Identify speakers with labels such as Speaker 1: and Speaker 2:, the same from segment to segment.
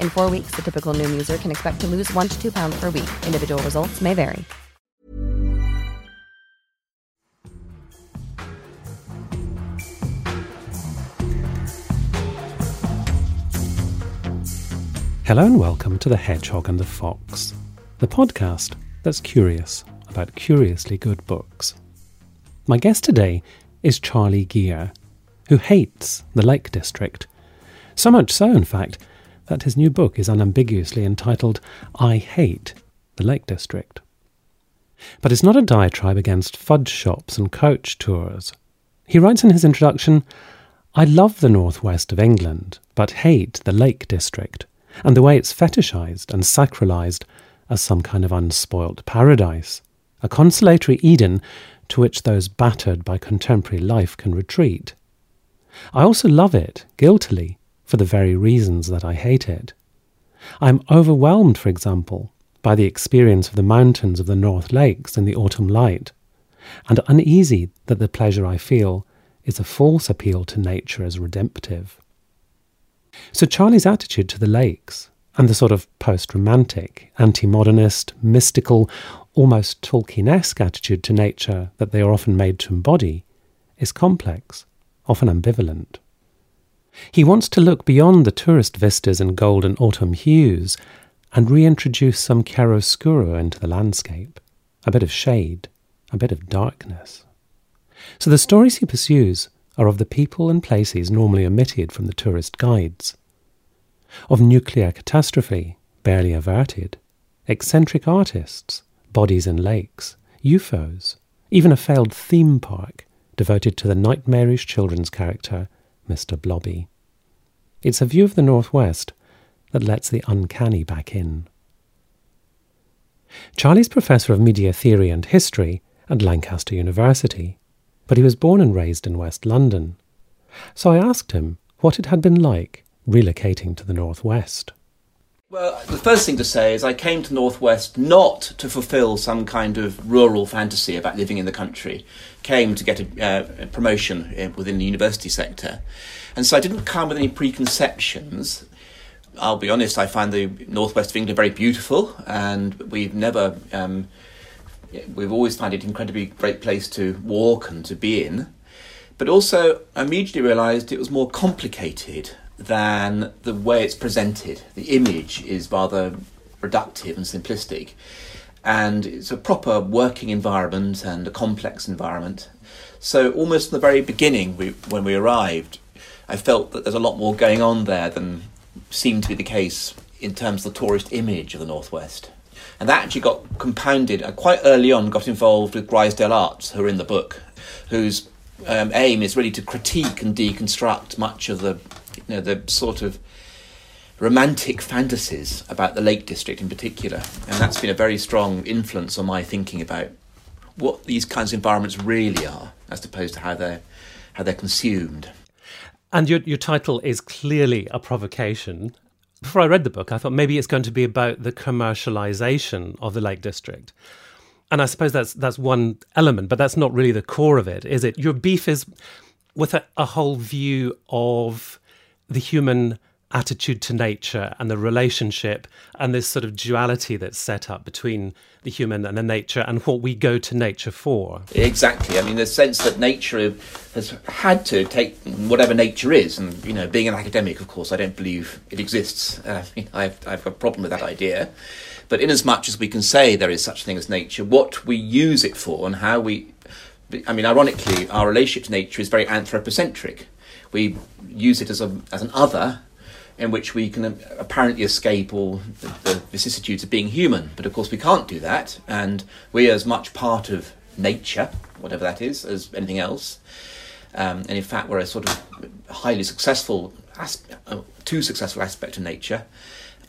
Speaker 1: In four weeks, the typical Noom user can expect to lose one to two pounds per week. Individual results may vary.
Speaker 2: Hello and welcome to The Hedgehog and the Fox, the podcast that's curious about curiously good books. My guest today is Charlie Gere, who hates the Lake District. So much so, in fact, that his new book is unambiguously entitled I Hate the Lake District. But it's not a diatribe against fudge shops and coach tours. He writes in his introduction I love the northwest of England, but hate the Lake District and the way it's fetishized and sacralized as some kind of unspoilt paradise, a consolatory Eden to which those battered by contemporary life can retreat. I also love it, guiltily, for the very reasons that I hate it. I am overwhelmed, for example, by the experience of the mountains of the North Lakes in the autumn light, and uneasy that the pleasure I feel is a false appeal to nature as redemptive. So Charlie's attitude to the lakes, and the sort of post romantic, anti modernist, mystical, almost Tolkien-esque attitude to nature that they are often made to embody, is complex, often ambivalent. He wants to look beyond the tourist vistas and golden autumn hues and reintroduce some chiaroscuro into the landscape, a bit of shade, a bit of darkness. So the stories he pursues are of the people and places normally omitted from the tourist guides, of nuclear catastrophe barely averted, eccentric artists, bodies in lakes, UFOs, even a failed theme park devoted to the nightmarish children's character, Mr. Blobby. It's a view of the Northwest that lets the uncanny back in. Charlie's professor of media theory and history at Lancaster University, but he was born and raised in West London. So I asked him what it had been like relocating to the Northwest.
Speaker 3: Well, the first thing to say is I came to Northwest not to fulfil some kind of rural fantasy about living in the country. Came to get a, uh, a promotion uh, within the university sector. And so I didn't come with any preconceptions. I'll be honest, I find the Northwest of England very beautiful, and we've never, um, we've always found it an incredibly great place to walk and to be in. But also, I immediately realised it was more complicated than the way it's presented. The image is rather reductive and simplistic, and it's a proper working environment and a complex environment. So, almost from the very beginning, we, when we arrived, I felt that there's a lot more going on there than seemed to be the case in terms of the tourist image of the Northwest. And that actually got compounded. I quite early on got involved with Grizedale Arts, who are in the book, whose um, aim is really to critique and deconstruct much of the you know, the sort of romantic fantasies about the Lake District in particular. And that's been a very strong influence on my thinking about what these kinds of environments really are, as opposed to how they're, how they're consumed.
Speaker 2: And your, your title is clearly a provocation. Before I read the book, I thought maybe it's going to be about the commercialization of the Lake District. And I suppose that's that's one element, but that's not really the core of it, is it? Your beef is with a, a whole view of the human attitude to nature and the relationship and this sort of duality that's set up between the human and the nature and what we go to nature for.
Speaker 3: Exactly. I mean, the sense that nature has had to take whatever nature is, and you know, being an academic, of course, I don't believe it exists. Uh, I, have, I have a problem with that idea. But in as much as we can say there is such a thing as nature, what we use it for and how we I mean, ironically, our relationship to nature is very anthropocentric. We use it as a as an other, in which we can apparently escape all the, the vicissitudes of being human. But of course, we can't do that, and we are as much part of nature, whatever that is, as anything else. Um, and in fact, we're a sort of highly successful, uh, too successful aspect of nature,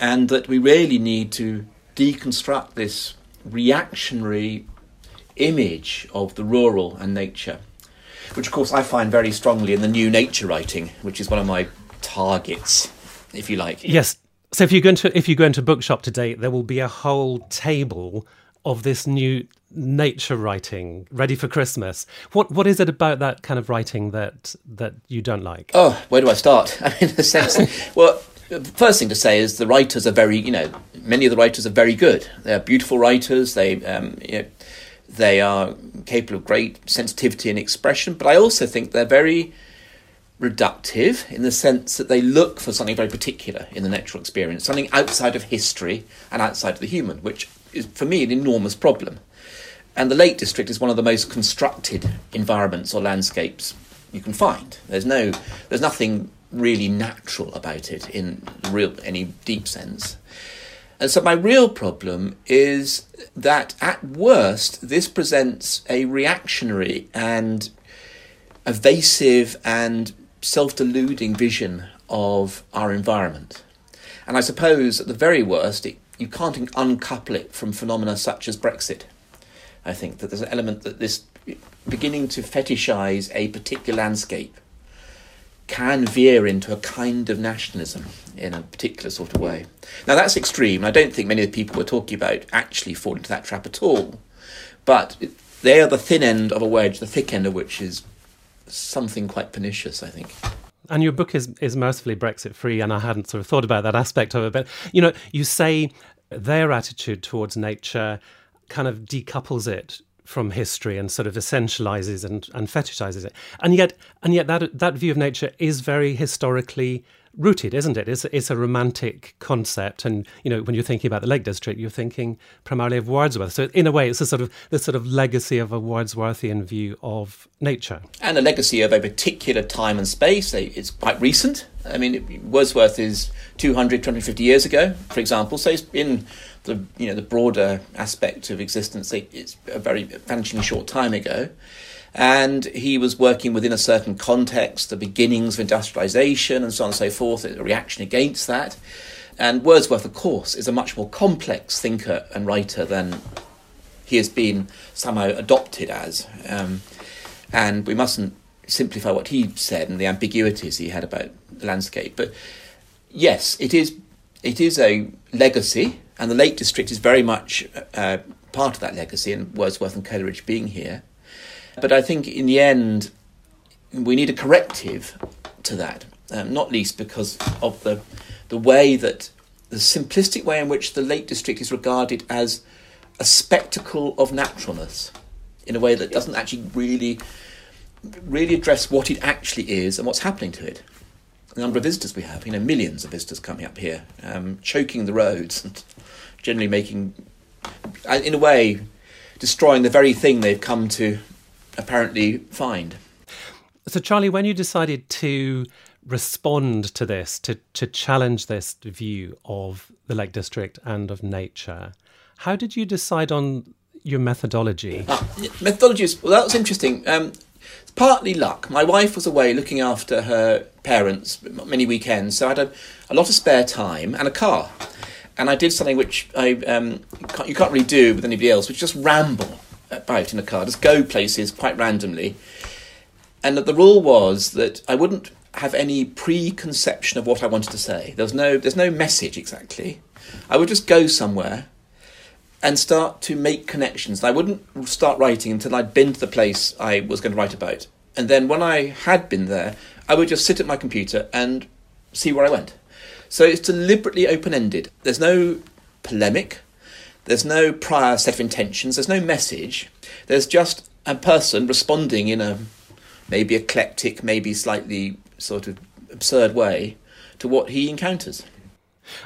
Speaker 3: and that we really need to deconstruct this reactionary image of the rural and nature, which of course I find very strongly in the new nature writing, which is one of my targets, if you like.
Speaker 2: Yes. So if you go into if you go into bookshop today, there will be a whole table of this new nature writing ready for Christmas. What what is it about that kind of writing that that you don't like?
Speaker 3: Oh, where do I start? I mean, the sense. well, the first thing to say is the writers are very, you know, many of the writers are very good. They're beautiful writers. They, um, you know, they are capable of great sensitivity and expression, but I also think they're very reductive in the sense that they look for something very particular in the natural experience, something outside of history and outside of the human, which is for me an enormous problem. And the Lake District is one of the most constructed environments or landscapes you can find. There's no, there's nothing really natural about it in real any deep sense. And so my real problem is that at worst, this presents a reactionary and evasive and self deluding vision of our environment. And I suppose at the very worst, it, you can't uncouple it from phenomena such as Brexit. I think that there's an element that this beginning to fetishize a particular landscape can veer into a kind of nationalism in a particular sort of way. Now, that's extreme. I don't think many of the people we're talking about actually fall into that trap at all. But they are the thin end of a wedge, the thick end of which is something quite pernicious, I think.
Speaker 2: And your book is, is mercifully Brexit free, and I hadn't sort of thought about that aspect of it. But, you know, you say their attitude towards nature kind of decouples it from history and sort of essentializes and, and fetishizes it. And yet, and yet that that view of nature is very historically rooted, isn't it? It's, it's a romantic concept, and you know when you're thinking about the Lake District, you're thinking primarily of Wordsworth. So in a way, it's a sort of the sort of legacy of a Wordsworthian view of nature,
Speaker 3: and a legacy of a particular time and space. It's quite recent. I mean, Wordsworth is 200, 250 years ago, for example. So it's in the you know the broader aspect of existence. It's a very vanishingly short time ago, and he was working within a certain context, the beginnings of industrialization, and so on and so forth. A reaction against that, and Wordsworth, of course, is a much more complex thinker and writer than he has been somehow adopted as, um, and we mustn't simplify what he said and the ambiguities he had about the landscape, but. Yes, it is. It is a legacy and the Lake District is very much uh, part of that legacy, and Wordsworth and Coleridge being here. But I think in the end, we need a corrective to that, um, not least because of the, the way that the simplistic way in which the Lake District is regarded as a spectacle of naturalness in a way that doesn't actually really really address what it actually is and what's happening to it. The number of visitors we have, you know, millions of visitors coming up here, um, choking the roads and generally making, uh, in a way, destroying the very thing they've come to apparently find.
Speaker 2: So, Charlie, when you decided to respond to this, to, to challenge this view of the Lake District and of nature, how did you decide on your methodology?
Speaker 3: Ah, methodology is, well, that was interesting. Um, it's partly luck. My wife was away looking after her parents many weekends, so I had a, a lot of spare time and a car and I did something which I um, can't, you can't really do with anybody else, which is just ramble about in a car, just go places quite randomly. And the rule was that I wouldn't have any preconception of what I wanted to say. There was no, there's no message exactly. I would just go somewhere and start to make connections. I wouldn't start writing until I'd been to the place I was going to write about. And then when I had been there, I would just sit at my computer and see where I went. So it's deliberately open ended. There's no polemic, there's no prior set of intentions, there's no message. There's just a person responding in a maybe eclectic, maybe slightly sort of absurd way to what he encounters.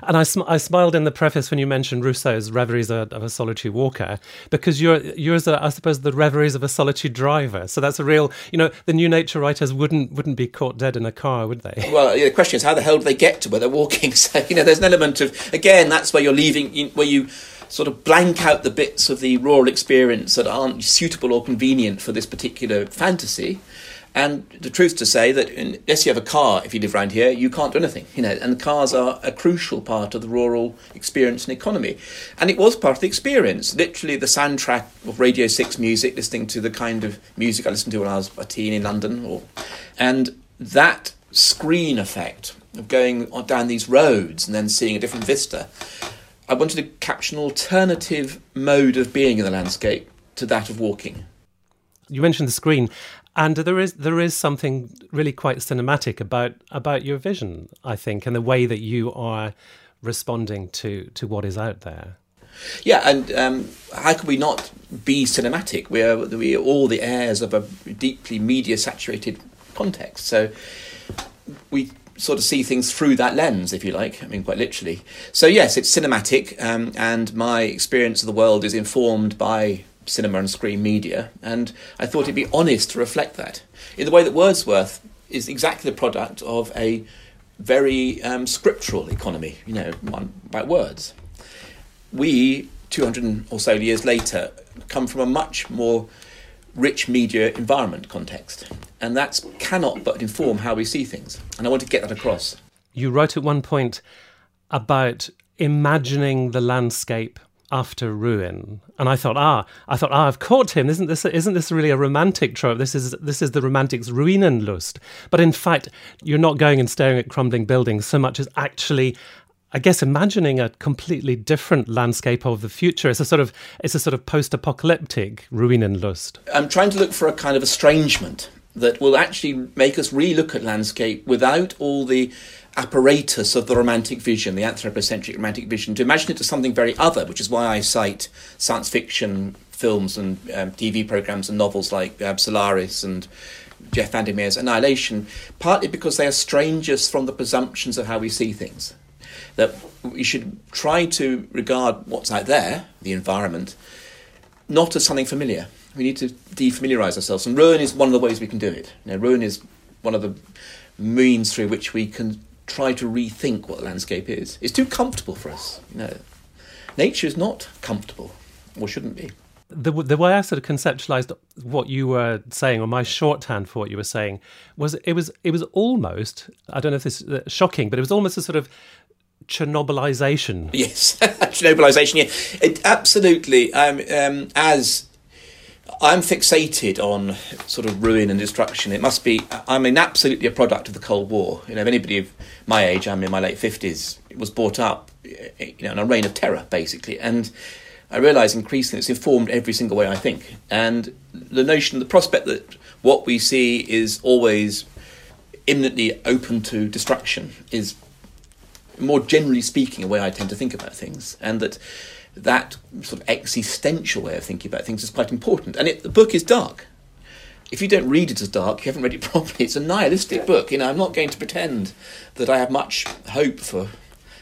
Speaker 2: And I, sm- I smiled in the preface when you mentioned Rousseau's Reveries of, a Solitary Walker, because your, yours are, I suppose, the Reveries of a Solitary Driver. So that's a real, you know, the new nature writers wouldn't wouldn't be caught dead in a car, would they?
Speaker 3: Well, yeah, the question is, how the hell do they get to where they're walking? So, you know, there's an element of, again, that's where you're leaving, where you sort of blank out the bits of the rural experience that aren't suitable or convenient for this particular fantasy and the truth to say that unless you have a car, if you live around here, you can't do anything. You know, and cars are a crucial part of the rural experience and economy. And it was part of the experience. Literally, the soundtrack of Radio Six music, listening to the kind of music I listened to when I was a teen in London, or, and that screen effect of going down these roads and then seeing a different vista. I wanted to capture an alternative mode of being in the landscape to that of walking.
Speaker 2: You mentioned the screen and there is there is something really quite cinematic about about your vision, I think, and the way that you are responding to to what is out there.
Speaker 3: Yeah, and um, how could we not be cinematic? We are we are all the heirs of a deeply media saturated context, so we sort of see things through that lens, if you like. I mean, quite literally. So yes, it's cinematic, um, and my experience of the world is informed by cinema and screen media, and I thought it'd be honest to reflect that in the way that Wordsworth is exactly the product of a very um, scriptural economy, you know, one by words. We, 200 or so years later, come from a much more rich media environment context, and that cannot but inform how we see things. And I want to get that across.
Speaker 2: You wrote at one point about imagining the landscape after ruin. And i thought ah i thought ah i've caught him. Isn't this isn't this really a romantic trope? This is this is the romantics ruinenlust. But in fact you're not going and staring at crumbling buildings so much as actually I guess imagining a completely different landscape of the future. It's a sort of it's a sort of post-apocalyptic ruinenlust.
Speaker 3: I'm trying to look for a kind of estrangement that will actually make us relook at landscape without all the apparatus of the romantic vision, the anthropocentric romantic vision, to imagine it as something very other, which is why I cite science fiction films and um, TV programs and novels like uh, Solaris and Jeff VanderMeer's Annihilation, partly because they are strangers from the presumptions of how we see things. That we should try to regard what's out there, the environment, not as something familiar. We need to defamiliarize ourselves, and ruin is one of the ways we can do it. Know, ruin is one of the means through which we can try to rethink what the landscape is. It's too comfortable for us. You know, nature is not comfortable, or shouldn't be.
Speaker 2: The, the way I sort of conceptualized what you were saying, or my shorthand for what you were saying, was it was it was almost I don't know if this is uh, shocking, but it was almost a sort of Chernobylization.
Speaker 3: Yes, Chernobylization. Yeah, it, absolutely. Um, um, as I'm fixated on sort of ruin and destruction. It must be. I mean, absolutely a product of the Cold War. You know, if anybody of my age, I'm in my late fifties, was brought up, you know, in a reign of terror, basically, and I realise increasingly it's informed every single way I think. And the notion, the prospect that what we see is always imminently open to destruction is, more generally speaking, a way I tend to think about things, and that that sort of existential way of thinking about things is quite important. And it, the book is dark. If you don't read it as dark, you haven't read it properly. It's a nihilistic book. You know, I'm not going to pretend that I have much hope for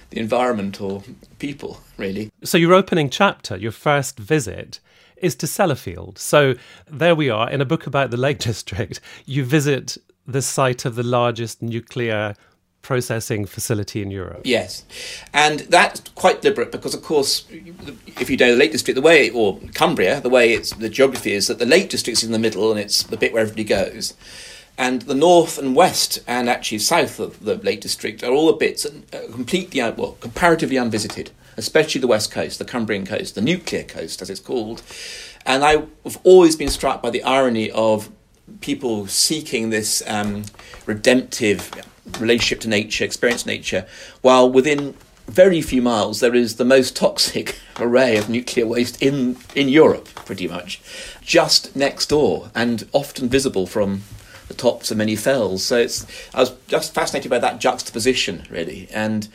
Speaker 3: the environment or people, really.
Speaker 2: So your opening chapter, your first visit, is to Sellafield. So there we are in a book about the Lake District. You visit the site of the largest nuclear processing facility in Europe.
Speaker 3: Yes, and that's quite deliberate because, of course, if you know the Lake District, the way or Cumbria, the way it's the geography is that the Lake District's in the middle and it's the bit where everybody goes. And the north and west, and actually south of the Lake District, are all the bits completely, well, comparatively unvisited, especially the west coast, the Cumbrian coast, the nuclear coast, as it's called. And I've always been struck by the irony of people seeking this um, redemptive relationship to nature, experience nature, while within very few miles there is the most toxic array of nuclear waste in, in Europe, pretty much, just next door and often visible from the tops of many fells. So it's I was just fascinated by that juxtaposition really, and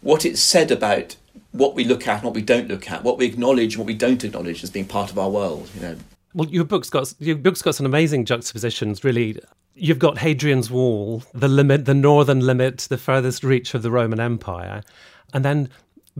Speaker 3: what it said about what we look at and what we don't look at, what we acknowledge and what we don't acknowledge as being part of our world. You know.
Speaker 2: Well, your book's got your book's got some amazing juxtapositions. Really, you've got Hadrian's Wall, the limit, the northern limit, the furthest reach of the Roman Empire, and then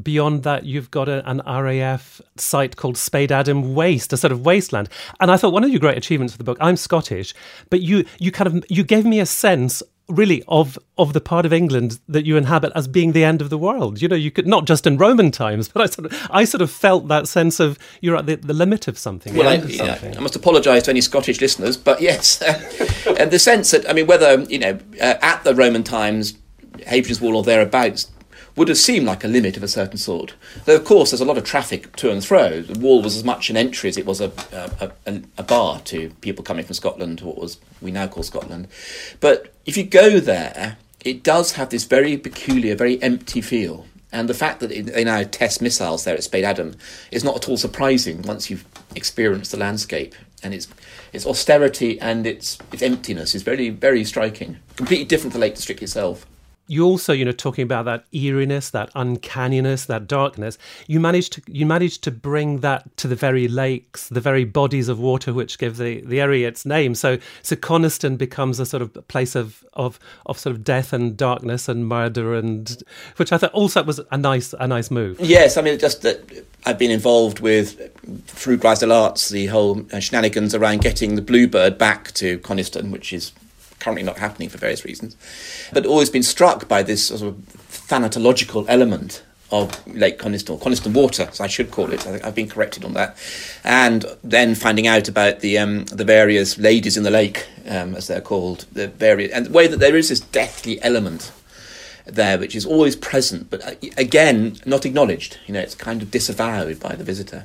Speaker 2: beyond that, you've got a, an RAF site called Spadeadam Waste, a sort of wasteland. And I thought one of your great achievements for the book. I'm Scottish, but you you kind of you gave me a sense really of of the part of England that you inhabit as being the end of the world. You know, you could not just in Roman times, but I sort of I sort of felt that sense of you're at the, the limit of something.
Speaker 3: Well, I,
Speaker 2: something.
Speaker 3: I, must apologise to any Scottish listeners, but yes, and the sense that I mean, whether you know, uh, at the Roman times, Hadrian's Wall or thereabouts, would have seemed like a limit of a certain sort. Though, of course, there's a lot of traffic to and fro. The wall was as much an entry as it was a, a, a, a bar to people coming from Scotland, to what was we now call Scotland. But if you go there, it does have this very peculiar, very empty feel. And the fact that they now test missiles there at Spadeadam is not at all surprising once you've experienced the landscape. And its its austerity and its its emptiness is very very striking. Completely different to Lake District itself
Speaker 2: you also, you know, talking about that eeriness, that uncanniness, that darkness, you managed to you managed to bring that to the very lakes, the very bodies of water which give the, the area its name. So so Coniston becomes a sort of place of, of of sort of death and darkness and murder and which I thought also was a nice a nice move.
Speaker 3: Yes, I mean just that I've been involved with through Grizedale Arts the whole uh, shenanigans around getting the Bluebird back to Coniston, which is currently not happening for various reasons, but always been struck by this sort of thanatological element of Lake Coniston, Coniston Water, as I should call it. I think I've been corrected on that. And then finding out about the um, the various ladies in the lake, um, as they're called, the various, and the way that there is this deathly element there, which is always present, but uh, again, not acknowledged. You know, it's kind of disavowed by the visitor.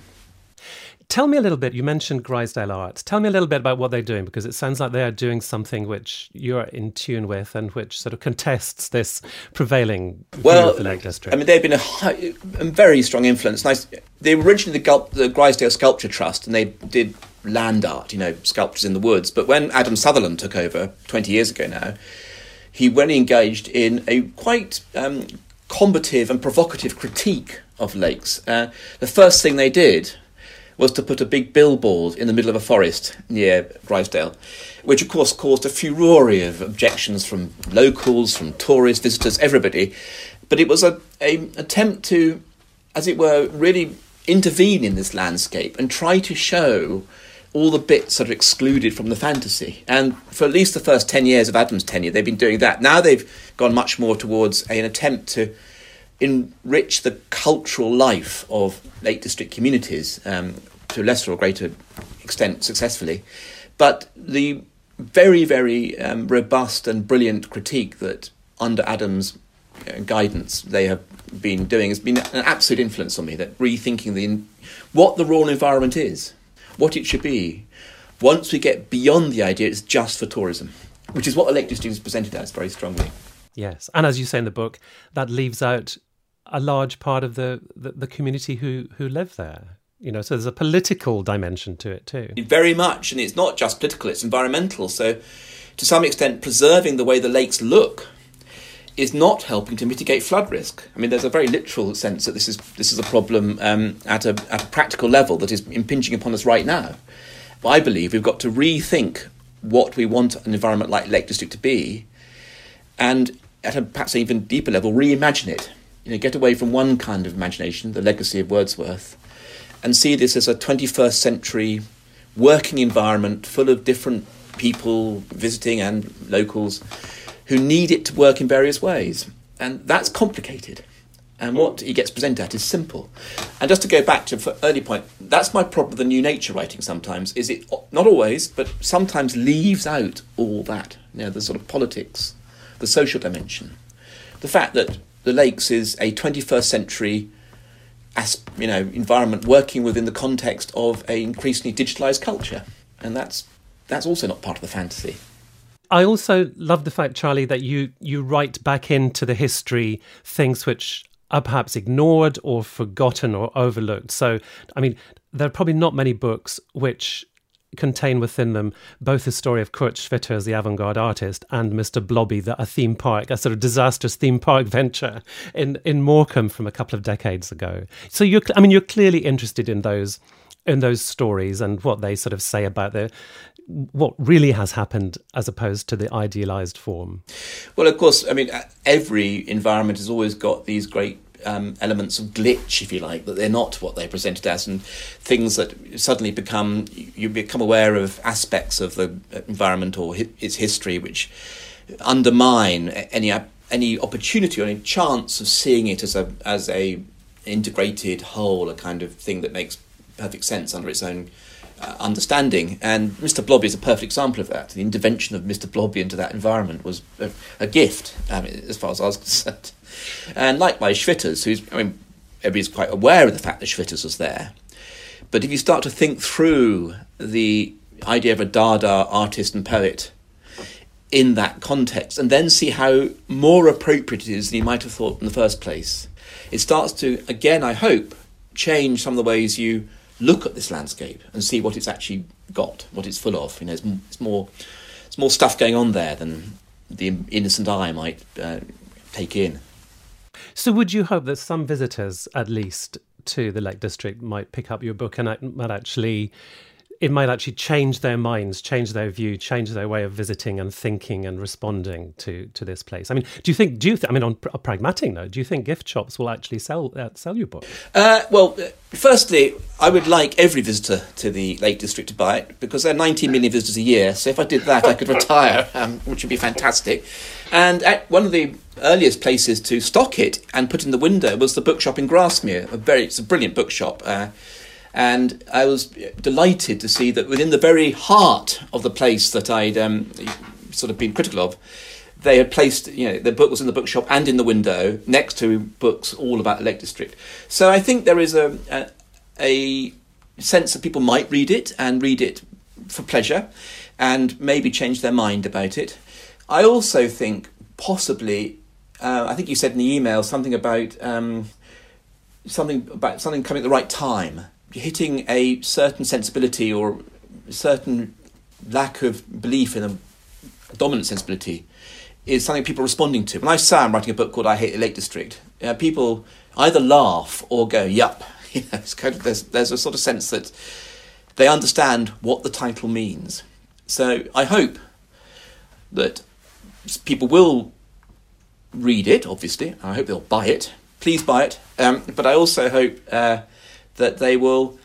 Speaker 2: Tell me a little bit. You mentioned Grizedale Arts. Tell me a little bit about what they're doing because it sounds like they are doing something which you're in tune with and which sort of contests this prevailing well, view of the Lake District.
Speaker 3: I mean, they've been a, high, a very strong influence. Nice. They were originally the, Gul- the Grizedale Sculpture Trust, and they did land art, you know, sculptures in the woods. But when Adam Sutherland took over 20 years ago now, he went engaged in a quite um, combative and provocative critique of lakes. Uh, the first thing they did was to put a big billboard in the middle of a forest near Grizedale, which of course caused a furore of objections from locals, from tourists, visitors, everybody. But it was a, a attempt to, as it were, really intervene in this landscape and try to show all the bits that are excluded from the fantasy. And for at least the first 10 years of Adam's tenure, they've been doing that. Now they've gone much more towards an attempt to enrich the cultural life of Lake District communities um, to a lesser or greater extent successfully. But the very, very um, robust and brilliant critique that under Adam's uh, guidance they have been doing has been an absolute influence on me. That rethinking the what the rural environment is, what it should be. Once we get beyond the idea it's just for tourism, which is what the Lake District is presented as very strongly.
Speaker 2: Yes, and as you say in the book, that leaves out a large part of the, the, the community who, who live there. You know, so there's a political dimension to it too.
Speaker 3: Very much, and it's not just political; it's environmental. So, to some extent, preserving the way the lakes look is not helping to mitigate flood risk. I mean, there's a very literal sense that this is this is a problem um, at a at a practical level that is impinging upon us right now. I believe we've got to rethink what we want an environment like Lake District to be, and at a perhaps even deeper level, reimagine it. You know, get away from one kind of imagination, the legacy of Wordsworth, and see this as a 21st century working environment full of different people visiting and locals who need it to work in various ways. And that's complicated. And what he gets presented at is simple. And just to go back to an early point, that's my problem with the new nature writing sometimes, is it not always, but sometimes leaves out all that. You know, the sort of politics, the social dimension. The fact that the lakes is a 21st century as, you know, environment working within the context of an increasingly digitalized culture. And that's, that's also not part of the fantasy.
Speaker 2: I also love the fact, Charlie, that you, you write back into the history things which are perhaps ignored or forgotten or overlooked. So, I mean, there are probably not many books which contain within them both the story of Kurt Schwitter the avant-garde artist and Mr. Blobby, the, a theme park, a sort of disastrous theme park venture in, in Morecambe from a couple of decades ago. So you're, I mean, you're clearly interested in those in those stories and what they sort of say about the what really has happened as opposed to the idealized form.
Speaker 3: Well, of course, I mean, every environment has always got these great um, elements of glitch, if you like, that they're not what they're presented as, and things that suddenly become you become aware of aspects of the environment or hi- its history which undermine any any opportunity or any chance of seeing it as a as a integrated whole, a kind of thing that makes perfect sense under its own uh, understanding. And Mr. Blobby is a perfect example of that. The intervention of Mr. Blobby into that environment was a, a gift, um, as far as I was concerned. And likewise, Schwitters, who's, I mean, everybody's quite aware of the fact that Schwitters was there. But if you start to think through the idea of a Dada artist and poet in that context, and then see how more appropriate it is than you might have thought in the first place, it starts to, again, I hope, change some of the ways you look at this landscape and see what it's actually got, what it's full of. You know, it's, it's more, it's more stuff going on there than the innocent eye might uh, take in.
Speaker 2: So, would you hope that some visitors, at least to the Lake District, might pick up your book and might actually it might actually change their minds, change their view, change their way of visiting and thinking and responding to to this place. I mean, do you think? Do you? Th- I mean, on a pragmatic note, do you think gift shops will actually sell uh, sell your book?
Speaker 3: Uh, well, uh, firstly, I would like every visitor to the Lake District to buy it because there are 19 million visitors a year. So if I did that, I could retire, um, which would be fantastic. And at one of the earliest places to stock it and put in the window was the bookshop in Grasmere. A very, it's a brilliant bookshop. Uh, and I was delighted to see that within the very heart of the place that I'd um, sort of been critical of, they had placed, you know, the book was in the bookshop and in the window next to books all about Lake District. So I think there is a, a, a sense that people might read it and read it for pleasure and maybe change their mind about it. I also think possibly, uh, I think you said in the email something about um, something about something coming at the right time hitting a certain sensibility or certain lack of belief in a dominant sensibility is something people are responding to. When I say I'm writing a book called I Hate the Lake District, uh, people either laugh or go, yup. You know, kind of, there's, there's a sort of sense that they understand what the title means. So I hope that people will read it, obviously. I hope they'll buy it. Please buy it. Um, but I also hope uh, that they will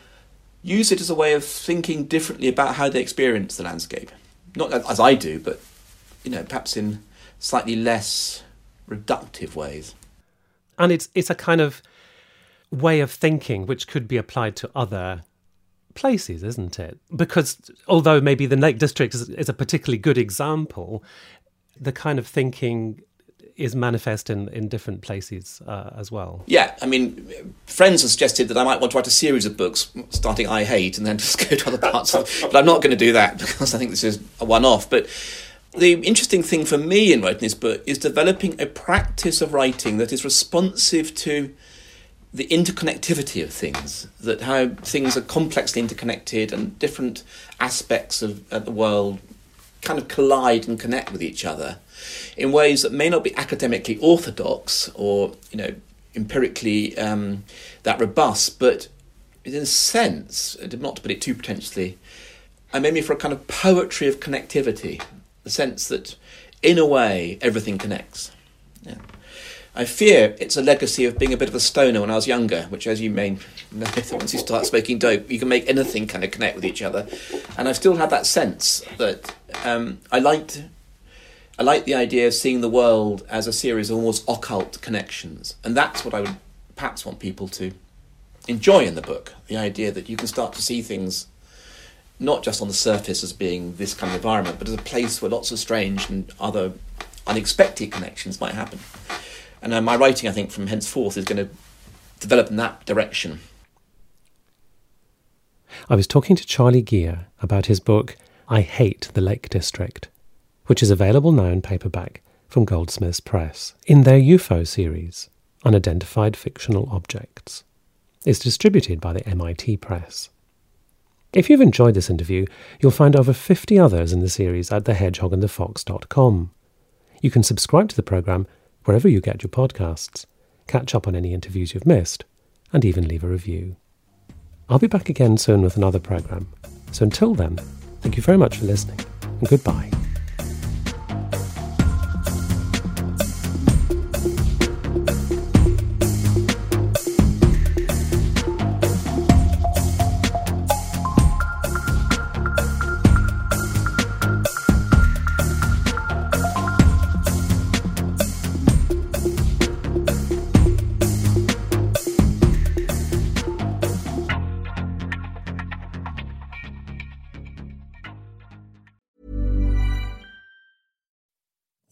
Speaker 3: use it as a way of thinking differently about how they experience the landscape. Not as I do, but you know, perhaps in slightly less reductive ways.
Speaker 2: And it's it's a kind of way of thinking which could be applied to other places, isn't it? Because although maybe the Lake District is, is a particularly good example, the kind of thinking is manifest in, in different places uh, as well.
Speaker 3: Yeah, I mean, friends have suggested that I might want to write a series of books starting I Hate and then just go to other parts of But I'm not going to do that because I think this is a one off. But the interesting thing for me in writing this book is developing a practice of writing that is responsive to the interconnectivity of things, that how things are complexly interconnected and different aspects of, of the world kind of collide and connect with each other in ways that may not be academically orthodox or you know empirically um, that robust, but in a sense, not to put it too pretentiously, I mean for a kind of poetry of connectivity, the sense that in a way everything connects. Yeah. I fear it's a legacy of being a bit of a stoner when I was younger, which, as you may know, once you start smoking dope, you can make anything kind of connect with each other. And I still had that sense that um, I liked I like the idea of seeing the world as a series of almost occult connections. And that's what I would perhaps want people to enjoy in the book the idea that you can start to see things not just on the surface as being this kind of environment, but as a place where lots of strange and other unexpected connections might happen. And uh, my writing, I think, from henceforth is going to develop in that direction.
Speaker 2: I was talking to Charlie Gere about his book, I Hate the Lake District which is available now in paperback from Goldsmiths Press in their UFO series, Unidentified Fictional Objects. It's distributed by the MIT Press. If you've enjoyed this interview, you'll find over 50 others in the series at thehedgehogandthefox.com. You can subscribe to the programme wherever you get your podcasts, catch up on any interviews you've missed, and even leave a review. I'll be back again soon with another programme. So until then, thank you very much for listening, and goodbye.